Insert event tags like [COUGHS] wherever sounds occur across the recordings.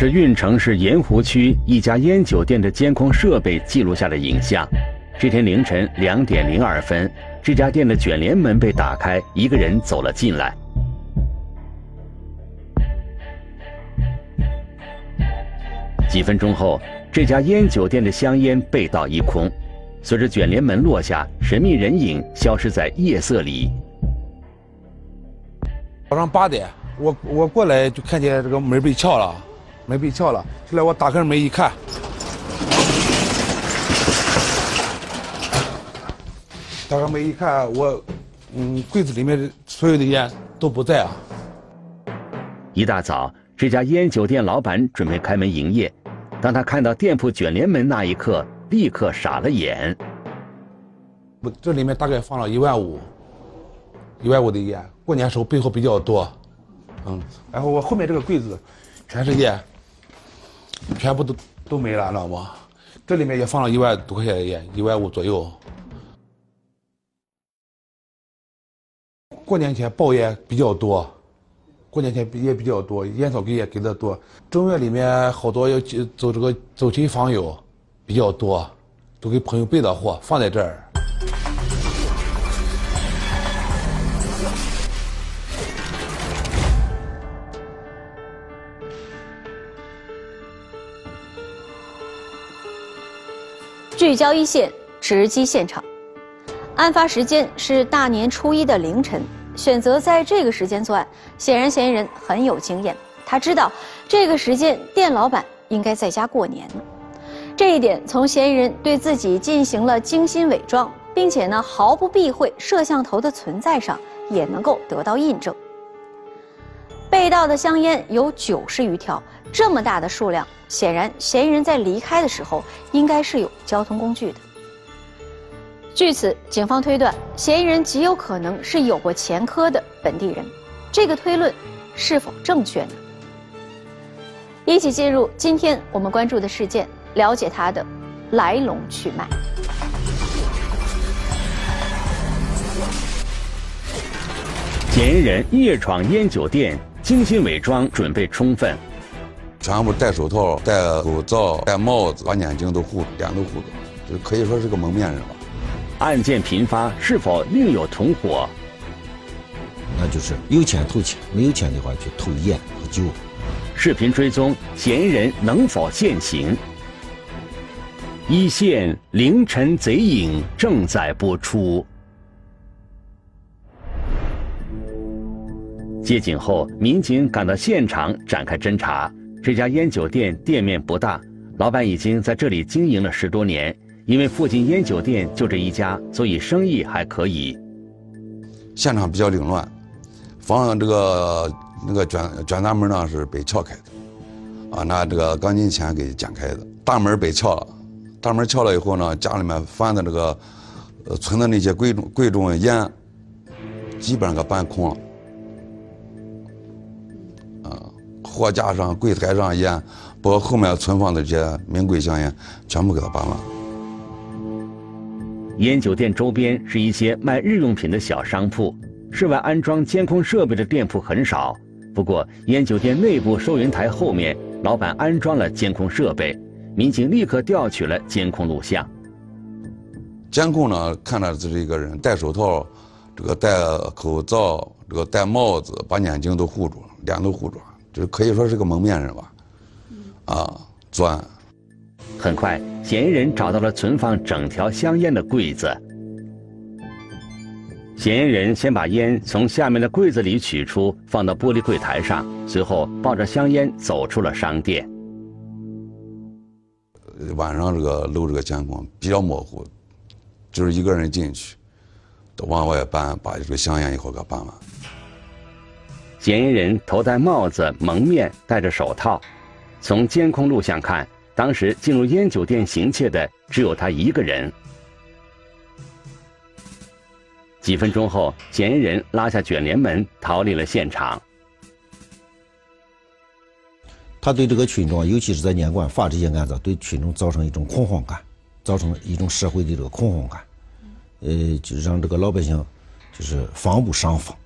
是运城市盐湖区一家烟酒店的监控设备记录下的影像。这天凌晨两点零二分，这家店的卷帘门被打开，一个人走了进来。几分钟后，这家烟酒店的香烟被盗一空，随着卷帘门落下，神秘人影消失在夜色里。早上八点，我我过来就看见这个门被撬了，门被撬了。后来我打开门一看，打开门一看，我嗯柜子里面所有的烟都不在啊。一大早，这家烟酒店老板准备开门营业。当他看到店铺卷帘门那一刻，立刻傻了眼。我，这里面大概放了一万五，一万五的烟。过年时候备货比较多，嗯，然后我后面这个柜子全是烟，全部都都没了，知道吗？这里面也放了一万多块钱烟，一万五左右。过年前爆烟比较多。过年前也比较多，烟草给也给的多。正月里面好多要走这个走亲访友，比较多，都给朋友备的货放在这儿。聚焦一线，直击现场。案发时间是大年初一的凌晨。选择在这个时间作案，显然嫌疑人很有经验。他知道这个时间店老板应该在家过年。这一点从嫌疑人对自己进行了精心伪装，并且呢毫不避讳摄像头的存在上也能够得到印证。被盗的香烟有九十余条，这么大的数量，显然嫌疑人在离开的时候应该是有交通工具的。据此，警方推断，嫌疑人极有可能是有过前科的本地人。这个推论是否正确呢？一起进入今天我们关注的事件，了解它的来龙去脉。嫌疑人夜闯烟酒店，精心伪装，准备充分，全部戴手套、戴口罩、戴帽子，把眼睛都护，脸都护住，可以说是个蒙面人吧。案件频发，是否另有同伙？那就是有钱偷钱，没有钱的话就偷烟和酒。视频追踪嫌疑人能否现行？一线凌晨贼影正在播出。接警后，民警赶到现场展开侦查。这家烟酒店店面不大，老板已经在这里经营了十多年。因为附近烟酒店就这一家，所以生意还可以。现场比较凌乱，房这个那个卷卷闸门呢是被撬开的，啊，拿这个钢筋钳给剪开的。大门被撬了，大门撬了以后呢，家里面放的这个呃存的那些贵重贵重烟，基本上给搬空了。货架上、柜台上烟，包括后面存放的这些名贵香烟，全部给他搬了。烟酒店周边是一些卖日用品的小商铺，室外安装监控设备的店铺很少。不过，烟酒店内部收银台后面，老板安装了监控设备，民警立刻调取了监控录像。监控呢，看到这是一个人戴手套，这个戴口罩，这个戴帽子，把眼睛都护住了，脸都护住了，这可以说是个蒙面人吧？啊，作案。很快，嫌疑人找到了存放整条香烟的柜子。嫌疑人先把烟从下面的柜子里取出，放到玻璃柜台上，随后抱着香烟走出了商店。晚上这个录这个监控比较模糊，就是一个人进去，往外搬，把这个香烟一会儿给搬完。嫌疑人头戴帽子，蒙面，戴着手套。从监控录像看。当时进入烟酒店行窃的只有他一个人。几分钟后，嫌疑人拉下卷帘门逃离了现场。他对这个群众，尤其是在年关发这些案子，对群众造成一种恐慌感，造成一种社会的这个恐慌感，呃，就让这个老百姓就是防不胜防。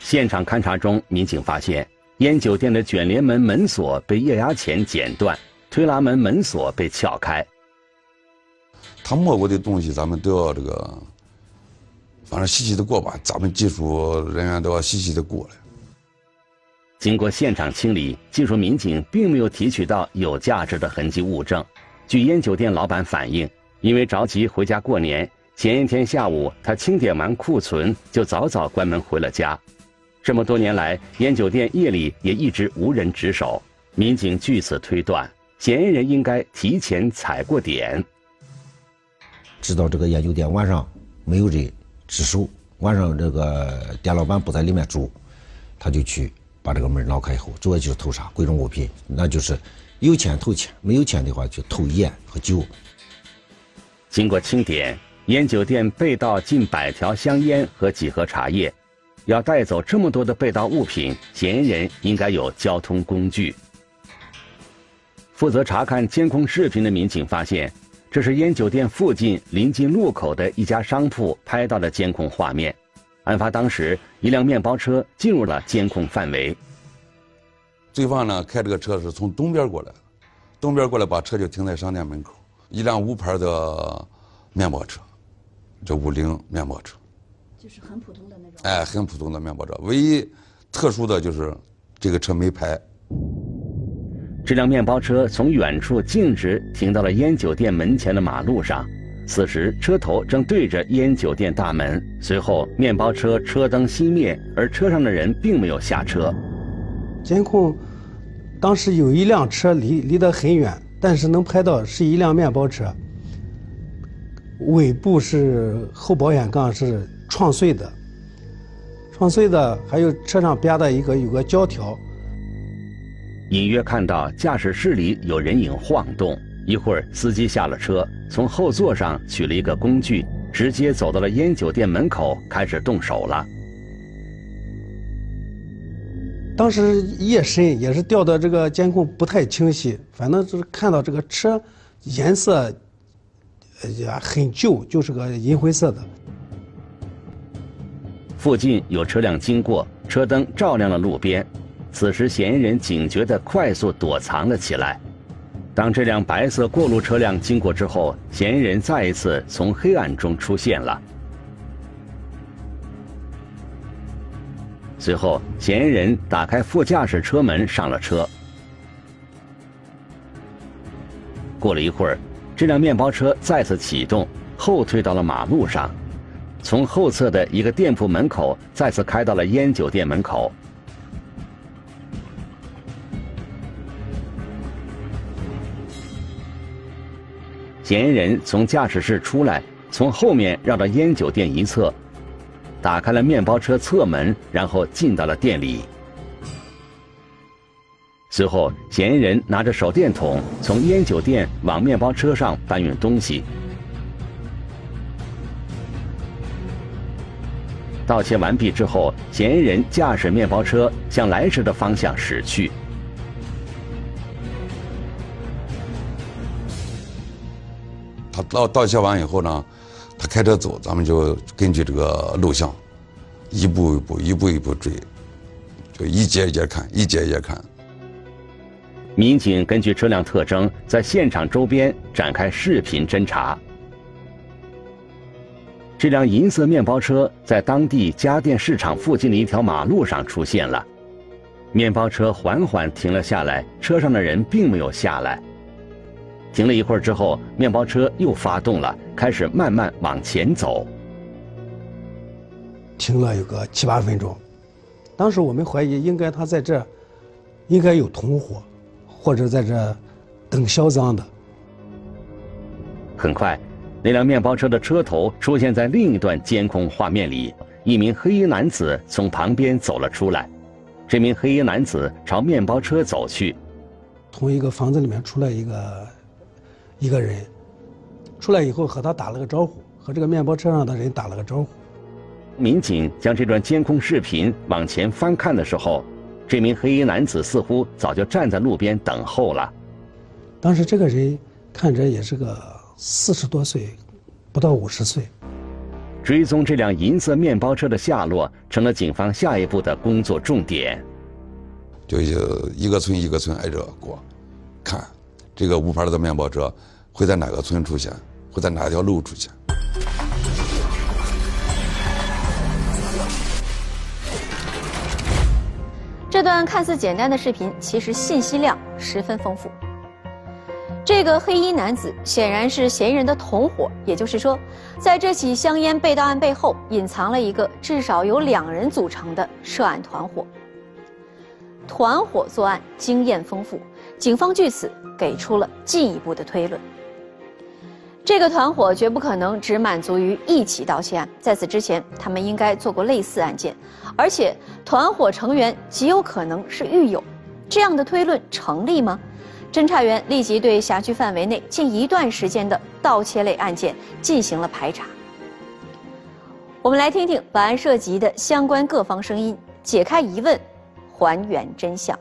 现场勘查中，民警发现烟酒店的卷帘门门锁被液压钳剪断，推拉门门锁被撬开。他摸过的东西，咱们都要这个，反正细细的过吧。咱们技术人员都要细细的过来。经过现场清理，技术民警并没有提取到有价值的痕迹物证。据烟酒店老板反映，因为着急回家过年，前一天下午他清点完库存，就早早关门回了家。这么多年来，烟酒店夜里也一直无人值守。民警据此推断，嫌疑人应该提前踩过点。知道这个烟酒店晚上没有人值守，晚上这个店老板不在里面住，他就去把这个门挠开以后，主要就是偷啥贵重物品，那就是有钱偷钱，没有钱的话就偷烟和酒。经过清点，烟酒店被盗近百条香烟和几盒茶叶。要带走这么多的被盗物品，嫌疑人应该有交通工具。负责查看监控视频的民警发现，这是烟酒店附近临近路口的一家商铺拍到的监控画面。案发当时，一辆面包车进入了监控范围。罪犯呢，开这个车是从东边过来，东边过来把车就停在商店门口。一辆无牌的面包车，这五菱面包车。就是很普通的那种，哎，很普通的面包车，唯一特殊的就是这个车没牌。这辆面包车从远处径直停到了烟酒店门前的马路上，此时车头正对着烟酒店大门。随后，面包车车灯熄灭，而车上的人并没有下车。监控当时有一辆车离离得很远，但是能拍到是一辆面包车，尾部是后保险杠是。撞碎的，撞碎的，还有车上边的一个有个胶条。隐约看到驾驶室里有人影晃动，一会儿司机下了车，从后座上取了一个工具，直接走到了烟酒店门口，开始动手了。当时夜深，也是调的这个监控不太清晰，反正就是看到这个车颜色也很旧，就是个银灰色的。附近有车辆经过，车灯照亮了路边。此时，嫌疑人警觉地快速躲藏了起来。当这辆白色过路车辆经过之后，嫌疑人再一次从黑暗中出现了。随后，嫌疑人打开副驾驶车门上了车。过了一会儿，这辆面包车再次启动，后退到了马路上。从后侧的一个店铺门口再次开到了烟酒店门口。嫌疑人从驾驶室出来，从后面绕到烟酒店一侧，打开了面包车侧门，然后进到了店里。随后，嫌疑人拿着手电筒从烟酒店往面包车上搬运东西。盗窃完毕之后，嫌疑人驾驶面包车向来时的方向驶去。他盗盗窃完以后呢，他开车走，咱们就根据这个录像，一步一步、一步一步追，就一节一节看，一节一节看。民警根据车辆特征，在现场周边展开视频侦查。这辆银色面包车在当地家电市场附近的一条马路上出现了，面包车缓缓停了下来，车上的人并没有下来。停了一会儿之后，面包车又发动了，开始慢慢往前走。停了有个七八分钟，当时我们怀疑应该他在这，应该有同伙，或者在这等销赃的。很快。那辆面包车的车头出现在另一段监控画面里，一名黑衣男子从旁边走了出来。这名黑衣男子朝面包车走去。从一个房子里面出来一个一个人，出来以后和他打了个招呼，和这个面包车上的人打了个招呼。民警将这段监控视频往前翻看的时候，这名黑衣男子似乎早就站在路边等候了。当时这个人看着也是个。四十多岁，不到五十岁。追踪这辆银色面包车的下落，成了警方下一步的工作重点。就一个村一个村挨着过，看这个无牌的面包车会在哪个村出现，会在哪条路出现。这段看似简单的视频，其实信息量十分丰富。这个黑衣男子显然是嫌疑人的同伙，也就是说，在这起香烟被盗案背后，隐藏了一个至少由两人组成的涉案团伙。团伙作案经验丰富，警方据此给出了进一步的推论。这个团伙绝不可能只满足于一起盗窃案，在此之前，他们应该做过类似案件，而且团伙成员极有可能是狱友。这样的推论成立吗？侦查员立即对辖区范围内近一段时间的盗窃类案件进行了排查。我们来听听本案涉及的相关各方声音，解开疑问，还原真相。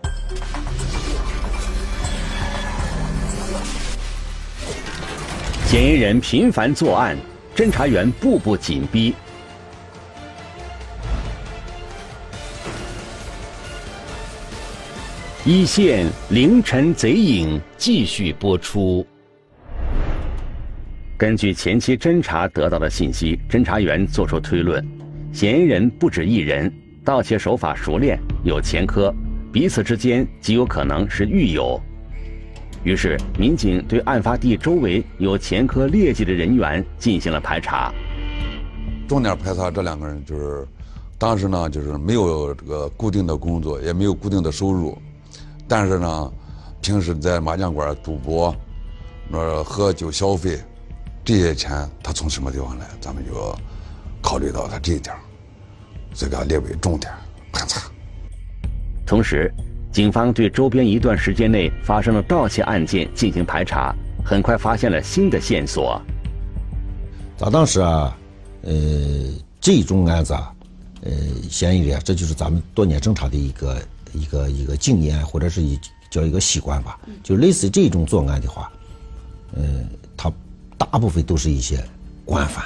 嫌疑人频繁作案，侦查员步步紧逼。一线凌晨贼影继续播出。根据前期侦查得到的信息，侦查员作出推论：嫌疑人不止一人，盗窃手法熟练，有前科，彼此之间极有可能是狱友。于是，民警对案发地周围有前科劣迹的人员进行了排查。重点排查这两个人，就是当时呢，就是没有这个固定的工作，也没有固定的收入，但是呢，平时在麻将馆赌博、那喝酒消费，这些钱他从什么地方来？咱们就考虑到他这一点，所以给他列为重点排查。同时。警方对周边一段时间内发生的盗窃案件进行排查，很快发现了新的线索。咱当时啊，呃，这种案子啊，呃，嫌疑人，这就是咱们多年侦查的一个一个一个经验，或者是一叫一个习惯吧。就类似这种作案的话，嗯，他大部分都是一些惯犯，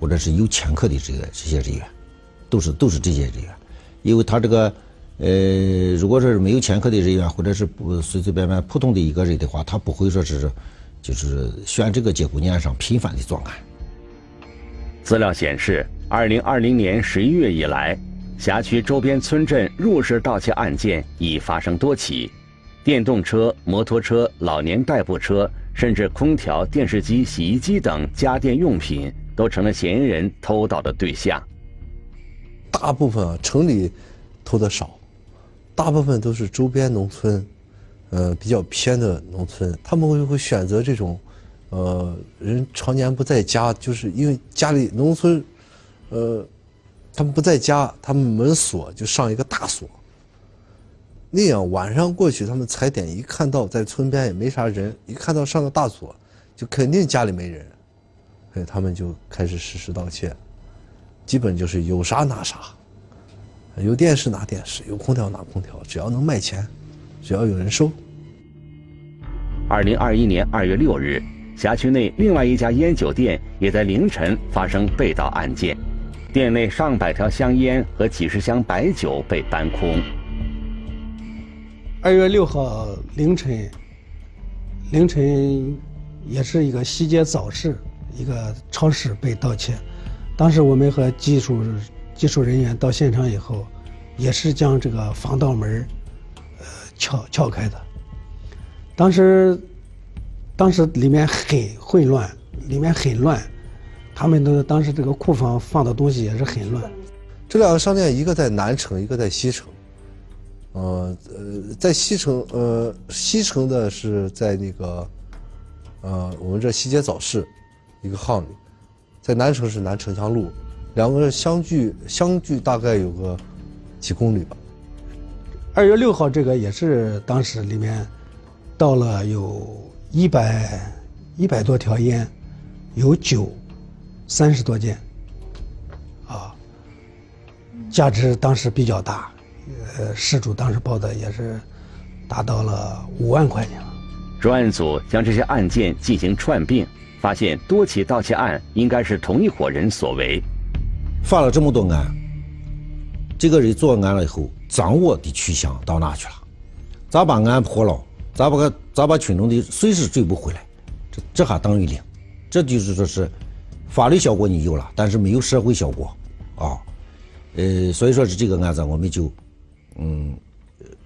或者是有前科的这个这些人员，都是都是这些人员，因为他这个。呃，如果说是没有前科的人员，或者是不随随便便普通的一个人的话，他不会说是，就是选这个节骨眼上频繁的作案。资料显示，二零二零年十一月以来，辖区周边村镇入室盗窃案件已发生多起，电动车、摩托车、老年代步车，甚至空调、电视机、洗衣机等家电用品，都成了嫌疑人偷盗的对象。大部分啊，城里偷的少。大部分都是周边农村，呃，比较偏的农村，他们会会选择这种，呃，人常年不在家，就是因为家里农村，呃，他们不在家，他们门锁就上一个大锁，那样晚上过去，他们踩点一看到在村边也没啥人，一看到上个大锁，就肯定家里没人，所以他们就开始实施盗窃，基本就是有啥拿啥。有电视拿电视，有空调拿空调，只要能卖钱，只要有人收。二零二一年二月六日，辖区内另外一家烟酒店也在凌晨发生被盗案件，店内上百条香烟和几十箱白酒被搬空。二月六号凌晨，凌晨也是一个西街早市，一个超市被盗窃，当时我们和技术。技术人员到现场以后，也是将这个防盗门呃，撬撬开的。当时，当时里面很混乱，里面很乱，他们的当时这个库房放的东西也是很乱。这两个商店，一个在南城，一个在西城。呃呃，在西城，呃，西城的是在那个，呃，我们这西街早市一个巷里，在南城是南城乡路。两个相距相距大概有个几公里吧。二月六号这个也是当时里面到了有一百一百多条烟，有酒三十多件，啊，价值当时比较大，呃，失主当时报的也是达到了五万块钱了。专案组将这些案件进行串并，发现多起盗窃案应该是同一伙人所为。犯了这么多案，这个人作案了以后，掌握的去向到哪去了？咋把案破了？咋把个咋把群众的随时追捕回来？这这还等于零？这就是说是法律效果你有了，但是没有社会效果啊。呃，所以说是这个案子我们就嗯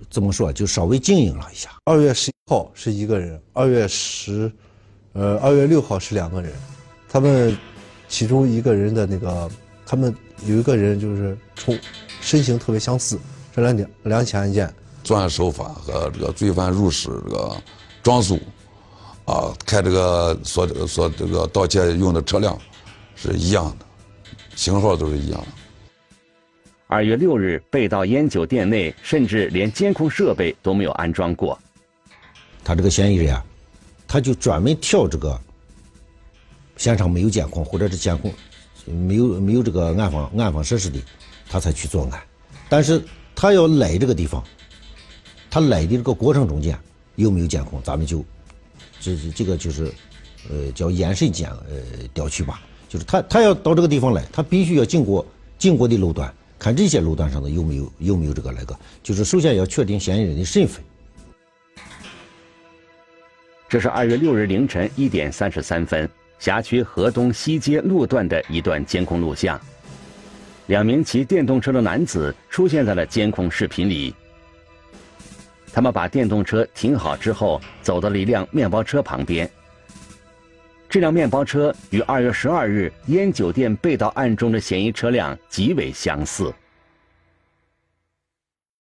怎么说就稍微经营了一下。二月十一号是一个人，二月十，呃，二月六号是两个人，他们其中一个人的那个，他们有一个人就是从身形特别相似，这两两两起案件。作案手法和这个罪犯入室这个装束，啊，开这个所所这个盗窃用的车辆是一样的，型号都是一样的。二月六日被盗烟酒店内，甚至连监控设备都没有安装过。他这个嫌疑人啊，他就专门挑这个现场没有监控或者是监控没有没有这个安防安防设施的，他才去作案。但是他要来这个地方。他来的这个过程中间有没有监控？咱们就，这这个就是，呃，叫延审监呃调取吧。就是他他要到这个地方来，他必须要经过经过的路段，看这些路段上的有没有有没有这个那个。就是首先要确定嫌疑人的身份。这是二月六日凌晨一点三十三分，辖区河东西街路段的一段监控录像，两名骑电动车的男子出现在了监控视频里。他们把电动车停好之后，走到了一辆面包车旁边。这辆面包车与二月十二日烟酒店被盗案中的嫌疑车辆极为相似。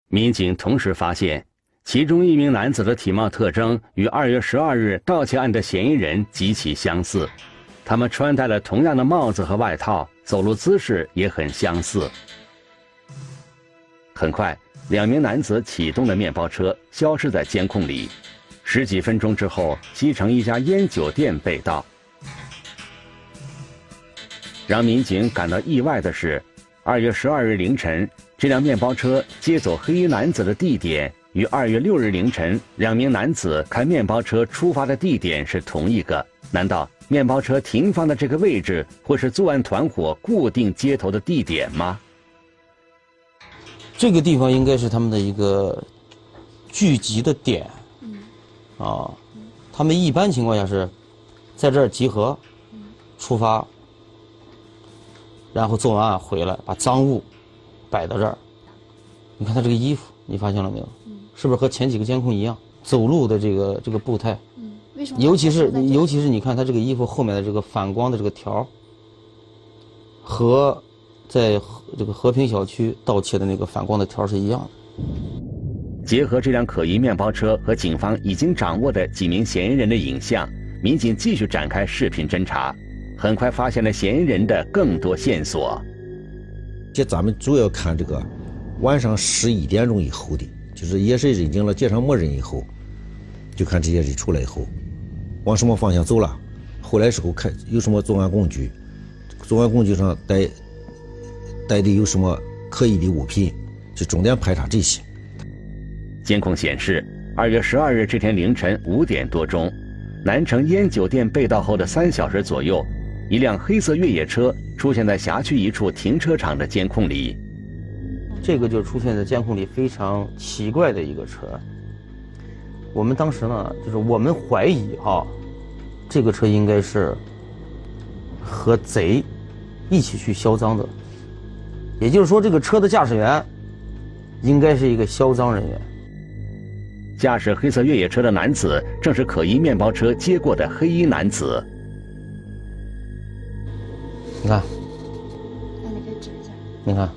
民警同时发现，其中一名男子的体貌特征与二月十二日盗窃案的嫌疑人极其相似，他们穿戴了同样的帽子和外套，走路姿势也很相似。很快。两名男子启动了面包车，消失在监控里。十几分钟之后，西城一家烟酒店被盗。让民警感到意外的是，二月十二日凌晨，这辆面包车接走黑衣男子的地点与二月六日凌晨两名男子开面包车出发的地点是同一个。难道面包车停放的这个位置会是作案团伙固定接头的地点吗？这个地方应该是他们的一个聚集的点，啊，他们一般情况下是在这儿集合，出发，然后做完案回来，把赃物摆到这儿。你看他这个衣服，你发现了没有？是不是和前几个监控一样？走路的这个这个步态，为什么尤其是尤其是你看他这个衣服后面的这个反光的这个条和。在这个和平小区盗窃的那个反光的条是一样的。结合这辆可疑面包车和警方已经掌握的几名嫌疑人的影像，民警继续展开视频侦查，很快发现了嫌疑人的更多线索。这咱们主要看这个晚上十一点钟以后的，就是也是认定了，街上没人以后，就看这些人出来以后往什么方向走了，回来时候看有什么作案工具，作案工具上带。带的有什么可疑的物品？就重点排查这些。监控显示，二月十二日这天凌晨五点多钟，南城烟酒店被盗后的三小时左右，一辆黑色越野车出现在辖区一处停车场的监控里。这个就出现在监控里非常奇怪的一个车。我们当时呢，就是我们怀疑哈，这个车应该是和贼一起去销赃的。也就是说，这个车的驾驶员应该是一个销赃人员。驾驶黑色越野车的男子正是可疑面包车接过的黑衣男子。你看，你看，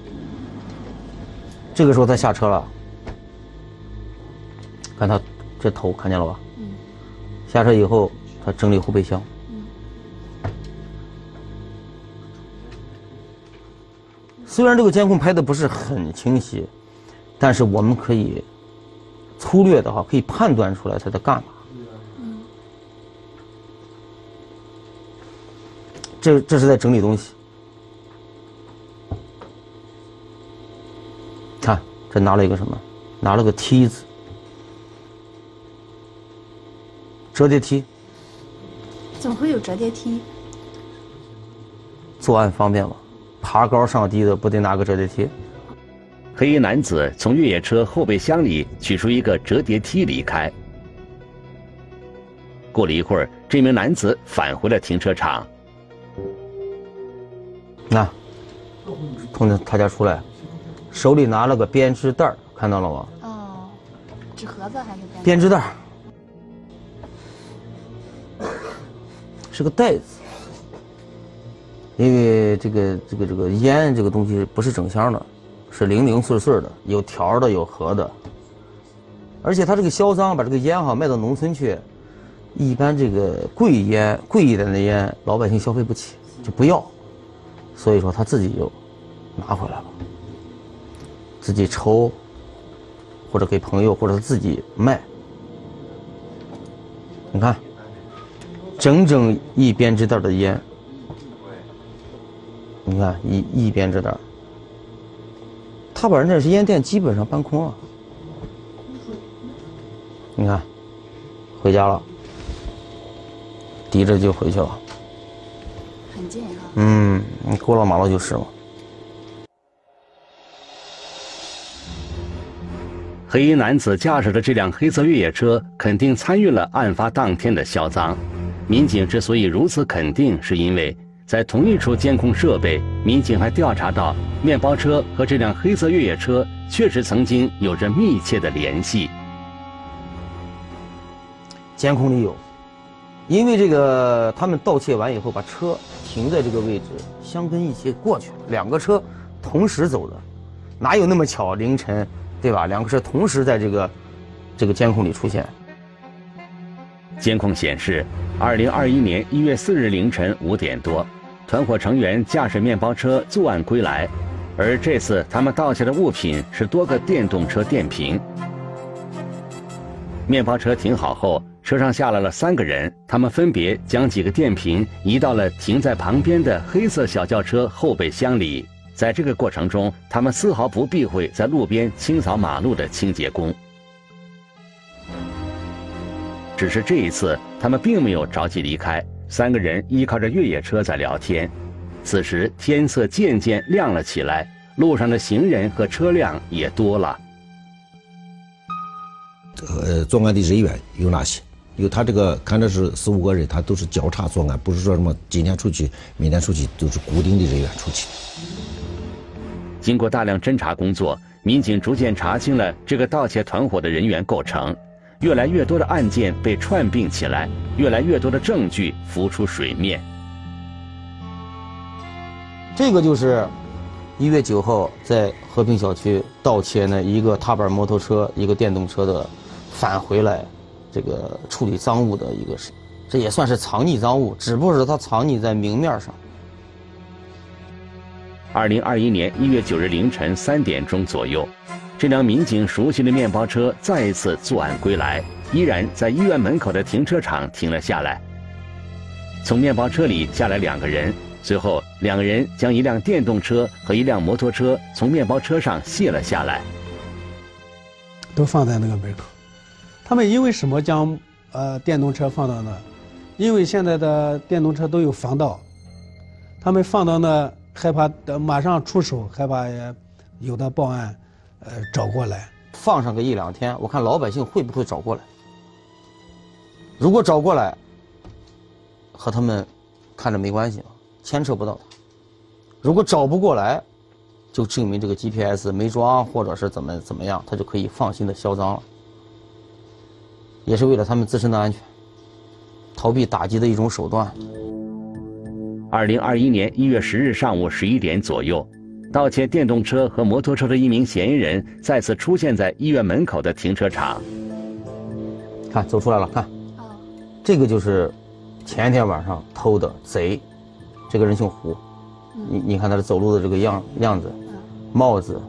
这个时候他下车了，看他这头看见了吧？下车以后，他整理后备箱。虽然这个监控拍的不是很清晰，但是我们可以粗略的哈，可以判断出来他在干嘛。这这是在整理东西，看这拿了一个什么？拿了个梯子，折叠梯。怎么会有折叠梯？作案方便吗？爬高上低的不得拿个折叠梯？黑衣男子从越野车后备箱里取出一个折叠梯离开。过了一会儿，这名男子返回了停车场。那，从他家出来，手里拿了个编织袋看到了吗？哦，纸盒子还是编织袋 [COUGHS] 是个袋子。因为这个这个这个烟这个东西不是整箱的。是零零碎碎的，有条的，有盒的。而且他这个销赃把这个烟哈卖到农村去，一般这个贵烟贵一点的烟，老百姓消费不起，就不要。所以说他自己就拿回来了，自己抽，或者给朋友，或者自己卖。你看，整整一编织袋的烟，你看一一编织袋。他把人那烟店基本上搬空了，你看，回家了，提着就回去了。很近啊。嗯，你过了马路就是了。黑衣男子驾驶的这辆黑色越野车，肯定参与了案发当天的销赃。民警之所以如此肯定，是因为。在同一处监控设备，民警还调查到，面包车和这辆黑色越野车确实曾经有着密切的联系。监控里有，因为这个他们盗窃完以后，把车停在这个位置，相跟一起过去了，两个车同时走的，哪有那么巧？凌晨，对吧？两个车同时在这个这个监控里出现。监控显示，二零二一年一月四日凌晨五点多。团伙成员驾驶面包车作案归来，而这次他们盗窃的物品是多个电动车电瓶。面包车停好后，车上下来了三个人，他们分别将几个电瓶移到了停在旁边的黑色小轿车后备箱里。在这个过程中，他们丝毫不避讳在路边清扫马路的清洁工。只是这一次，他们并没有着急离开。三个人依靠着越野车在聊天，此时天色渐渐亮了起来，路上的行人和车辆也多了。呃，作案的人员有哪些？有他这个看着是四五个人，他都是交叉作案，不是说什么今天出去，明天出去，都是固定的人员出去。经过大量侦查工作，民警逐渐查清了这个盗窃团伙的人员构成。越来越多的案件被串并起来，越来越多的证据浮出水面。这个就是一月九号在和平小区盗窃那一个踏板摩托车、一个电动车的返回来，这个处理赃物的一个是，这也算是藏匿赃物，只不过是他藏匿在明面上。二零二一年一月九日凌晨三点钟左右。这辆民警熟悉的面包车再一次作案归来，依然在医院门口的停车场停了下来。从面包车里下来两个人，随后两个人将一辆电动车和一辆摩托车从面包车上卸了下来，都放在那个门口。他们因为什么将呃电动车放到那？因为现在的电动车都有防盗，他们放到那害怕马上出手，害怕有的报案。呃，找过来，放上个一两天，我看老百姓会不会找过来？如果找过来，和他们看着没关系牵扯不到他；如果找不过来，就证明这个 GPS 没装，或者是怎么怎么样，他就可以放心的销赃了。也是为了他们自身的安全，逃避打击的一种手段。二零二一年一月十日上午十一点左右。盗窃电动车和摩托车的一名嫌疑人再次出现在医院门口的停车场。看，走出来了，看，这个就是前天晚上偷的贼，这个人姓胡，你你看他的走路的这个样样子，帽子，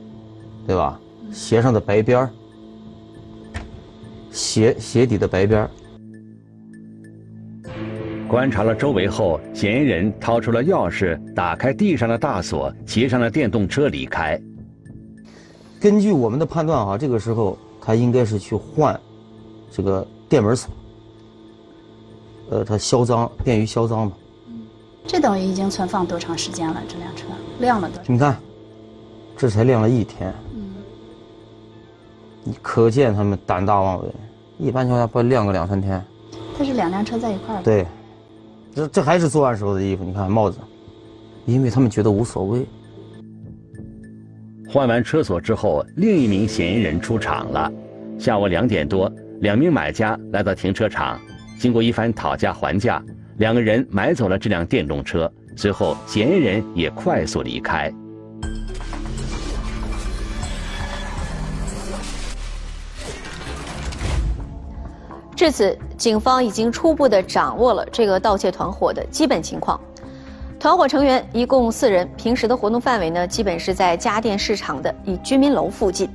对吧？鞋上的白边儿，鞋鞋底的白边。观察了周围后，嫌疑人掏出了钥匙，打开地上的大锁，骑上了电动车离开。根据我们的判断啊，这个时候他应该是去换这个电门锁，呃，他销赃，便于销赃嘛。这等于已经存放多长时间了？这辆车亮了多？你看，这才亮了一天。你可见他们胆大妄为，一般情况下不会晾个两三天。它是两辆车在一块儿的。对，这这还是作案时候的衣服，你看帽子，因为他们觉得无所谓。换完车锁之后，另一名嫌疑人出场了。下午两点多，两名买家来到停车场，经过一番讨价还价，两个人买走了这辆电动车。随后，嫌疑人也快速离开。至此，警方已经初步的掌握了这个盗窃团伙的基本情况。团伙成员一共四人，平时的活动范围呢，基本是在家电市场的一居民楼附近。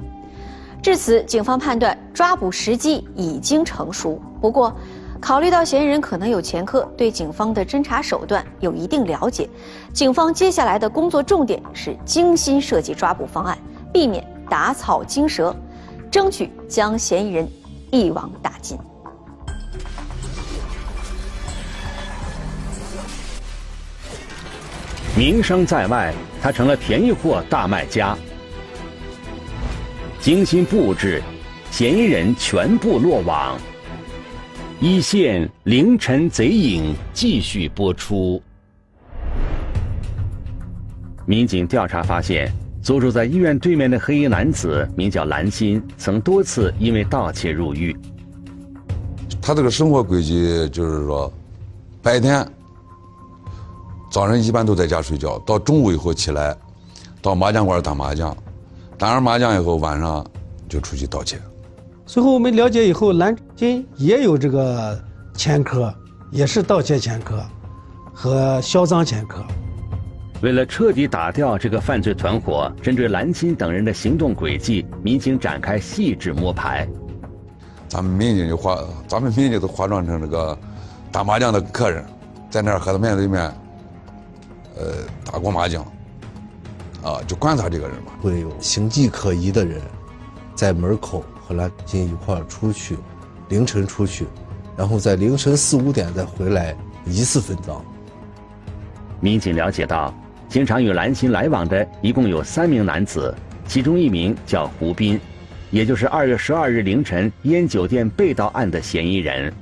至此，警方判断抓捕时机已经成熟。不过，考虑到嫌疑人可能有前科，对警方的侦查手段有一定了解，警方接下来的工作重点是精心设计抓捕方案，避免打草惊蛇，争取将嫌疑人一网打尽。名声在外，他成了便宜货大卖家。精心布置，嫌疑人全部落网。一线凌晨贼影继续播出。民警调查发现，租住在医院对面的黑衣男子名叫蓝鑫，曾多次因为盗窃入狱。他这个生活轨迹就是说，白天。早晨一般都在家睡觉，到中午以后起来，到麻将馆打麻将，打完麻将以后晚上就出去盗窃。随后我们了解以后，蓝金也有这个前科，也是盗窃前科和销赃前科。为了彻底打掉这个犯罪团伙，针对蓝金等人的行动轨迹，民警展开细致摸排。咱们民警就化，咱们民警都化妆成这个打麻将的客人，在那儿和他面对面。呃，打过麻将，啊，就观察这个人嘛。会有形迹可疑的人，在门口和蓝金一块儿出去，凌晨出去，然后在凌晨四五点再回来，疑似分赃。民警了解到，经常与蓝琴来往的一共有三名男子，其中一名叫胡斌，也就是二月十二日凌晨烟酒店被盗案的嫌疑人。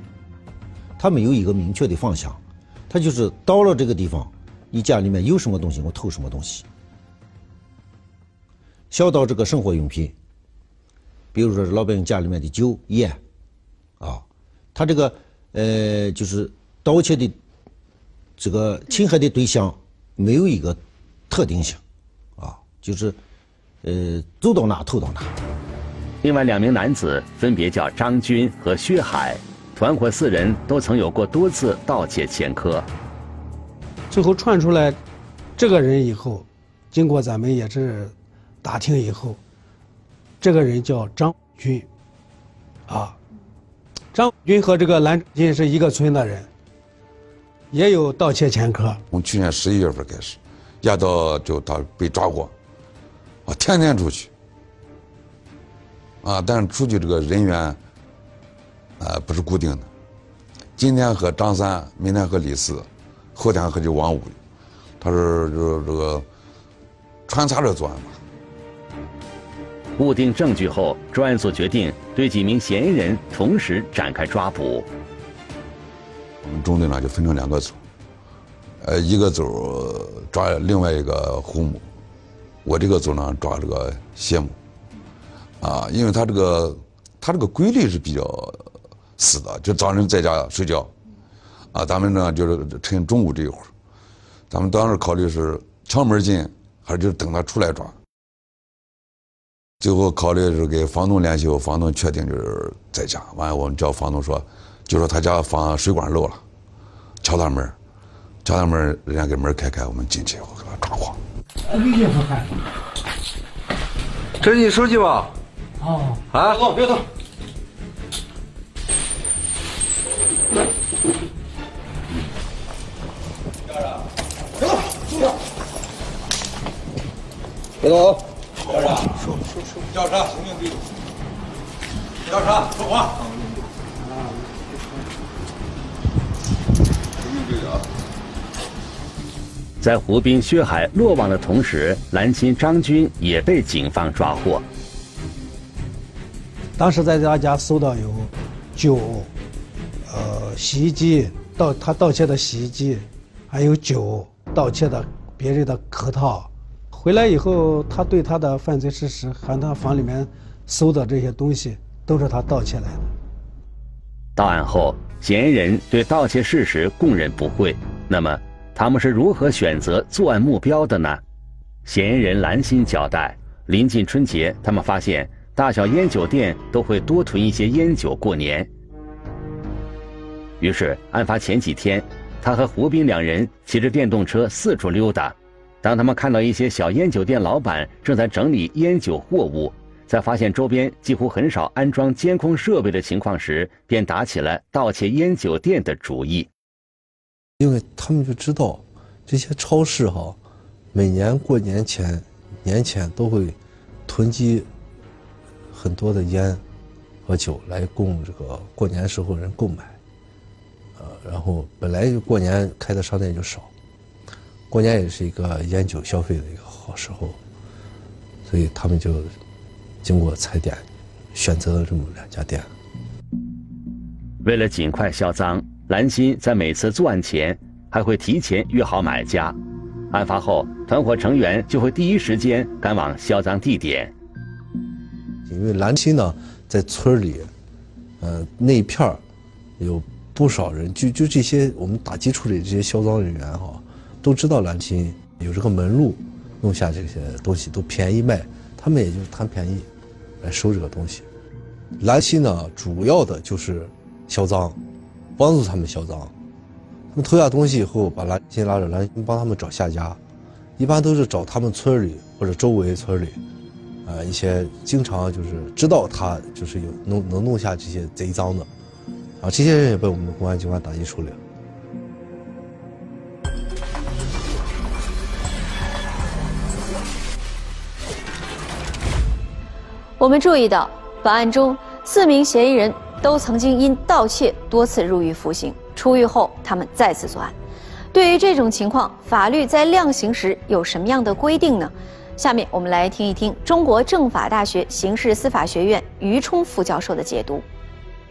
他没有一个明确的方向，他就是到了这个地方。你家里面有什么东西，我偷什么东西。小到这个生活用品，比如说老百姓家里面的酒烟，啊，他这个呃，就是盗窃的这个侵害的对象没有一个特定性，啊，就是呃，走到哪偷到哪。另外两名男子分别叫张军和薛海，团伙四人都曾有过多次盗窃前科。最后串出来，这个人以后，经过咱们也是打听以后，这个人叫张军，啊，张军和这个蓝军是一个村的人，也有盗窃前科。从去年十一月份开始，一到就他被抓过，啊，天天出去，啊，但是出去这个人员，啊，不是固定的，今天和张三，明天和李四。后天他就王五，他是就是这个穿插着作案嘛。固定证据后，专案组决定对几名嫌疑人同时展开抓捕。我们中队呢就分成两个组，呃，一个组抓另外一个胡某，我这个组呢抓这个谢某。啊，因为他这个他这个规律是比较死的，就早晨在家睡觉。啊，咱们呢就是趁中午这一会儿，咱们当时考虑是敲门进，还是就等他出来抓。最后考虑是给房东联系后，房东确定就是在家。完了，我们叫房东说，就说他家房水管漏了，敲他门，敲他门，人家给门开开，我们进去以后给他抓获。这是你手机吧？哦。啊。别动，别动。别动！调查，说说说，调查，行命队调查，说话。在胡斌、薛海落网的同时，蓝心、张军也被警方抓获。当时在他家搜到有酒、呃洗衣机盗他盗窃的洗衣机，还有酒盗窃的别人的壳套。回来以后，他对他的犯罪事实和他房里面搜的这些东西，都是他盗窃来的。到案后，嫌疑人对盗窃事实供认不讳。那么，他们是如何选择作案目标的呢？嫌疑人兰心交代，临近春节，他们发现大小烟酒店都会多囤一些烟酒过年。于是，案发前几天，他和胡斌两人骑着电动车四处溜达。当他们看到一些小烟酒店老板正在整理烟酒货物，在发现周边几乎很少安装监控设备的情况时，便打起了盗窃烟酒店的主意。因为他们就知道，这些超市哈，每年过年前、年前都会囤积很多的烟和酒来供这个过年时候人购买。呃，然后本来就过年开的商店就少。过年也是一个烟酒消费的一个好时候，所以他们就经过踩点，选择了这么两家店。为了尽快销赃，兰心在每次作案前还会提前约好买家。案发后，团伙成员就会第一时间赶往销赃地点。因为兰心呢，在村里，呃，那一片儿有不少人，就就这些我们打基础的这些销赃人员哈。都知道蓝青有这个门路，弄下这些东西都便宜卖，他们也就贪便宜来收这个东西。蓝青呢，主要的就是销赃，帮助他们销赃。他们偷下东西以后，把蓝青拉着，蓝青帮他们找下家，一般都是找他们村里或者周围村里，啊，一些经常就是知道他就是有能能弄下这些贼赃的，啊，这些人也被我们公安机关打击处理了。我们注意到，本案中四名嫌疑人都曾经因盗窃多次入狱服刑，出狱后他们再次作案。对于这种情况，法律在量刑时有什么样的规定呢？下面我们来听一听中国政法大学刑事司法学院于冲副教授的解读。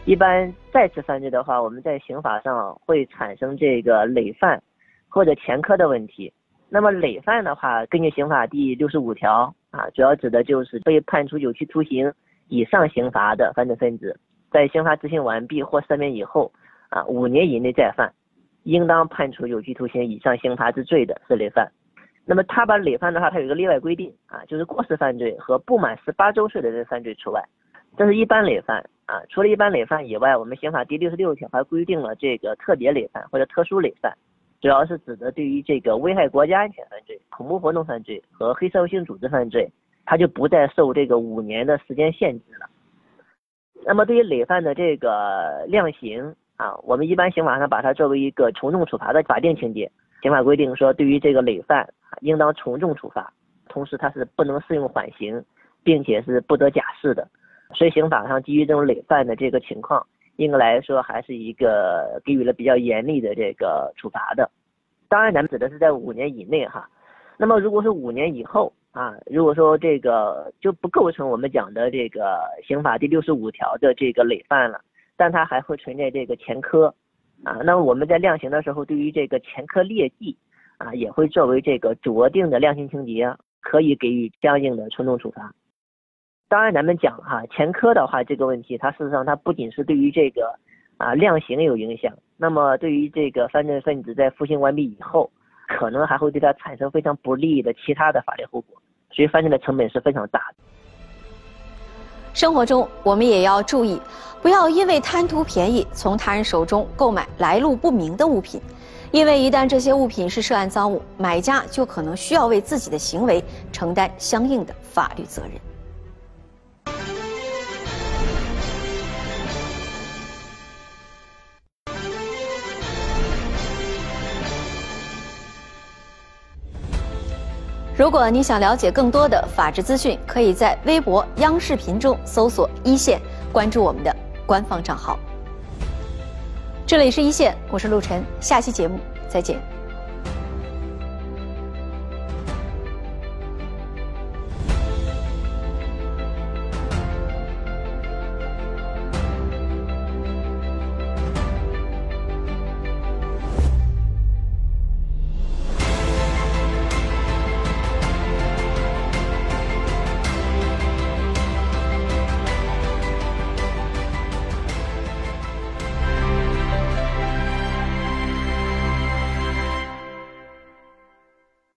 一般再次犯罪的话，我们在刑法上会产生这个累犯或者前科的问题。那么累犯的话，根据刑法第六十五条。啊，主要指的就是被判处有期徒刑以上刑罚的犯罪分子，在刑罚执行完毕或赦免以后，啊，五年以内再犯，应当判处有期徒刑以上刑罚之罪的是累犯。那么他把累犯的话，他有一个例外规定啊，就是过失犯罪和不满十八周岁的人犯罪除外。这是一般累犯啊，除了一般累犯以外，我们刑法第六十六条还规定了这个特别累犯或者特殊累犯。主要是指的对于这个危害国家安全犯罪、恐怖活动犯罪和黑社会性组织犯罪，它就不再受这个五年的时间限制了。那么对于累犯的这个量刑啊，我们一般刑法上把它作为一个从重处罚的法定情节。刑法规定说，对于这个累犯，应当从重处罚，同时它是不能适用缓刑，并且是不得假释的。所以刑法上基于这种累犯的这个情况。应该来说还是一个给予了比较严厉的这个处罚的，当然咱们指的是在五年以内哈。那么如果是五年以后啊，如果说这个就不构成我们讲的这个刑法第六十五条的这个累犯了，但它还会存在这个前科啊，那么我们在量刑的时候，对于这个前科劣迹啊，也会作为这个酌定的量刑情节，可以给予相应的从重处罚。当然，咱们讲哈前科的话，这个问题它事实上它不仅是对于这个啊量刑有影响，那么对于这个犯罪分子在服刑完毕以后，可能还会对他产生非常不利的其他的法律后果，所以犯罪的成本是非常大的。生活中我们也要注意，不要因为贪图便宜从他人手中购买来路不明的物品，因为一旦这些物品是涉案赃物，买家就可能需要为自己的行为承担相应的法律责任。如果你想了解更多的法治资讯，可以在微博、央视频中搜索“一线”，关注我们的官方账号。这里是一线，我是陆晨，下期节目再见。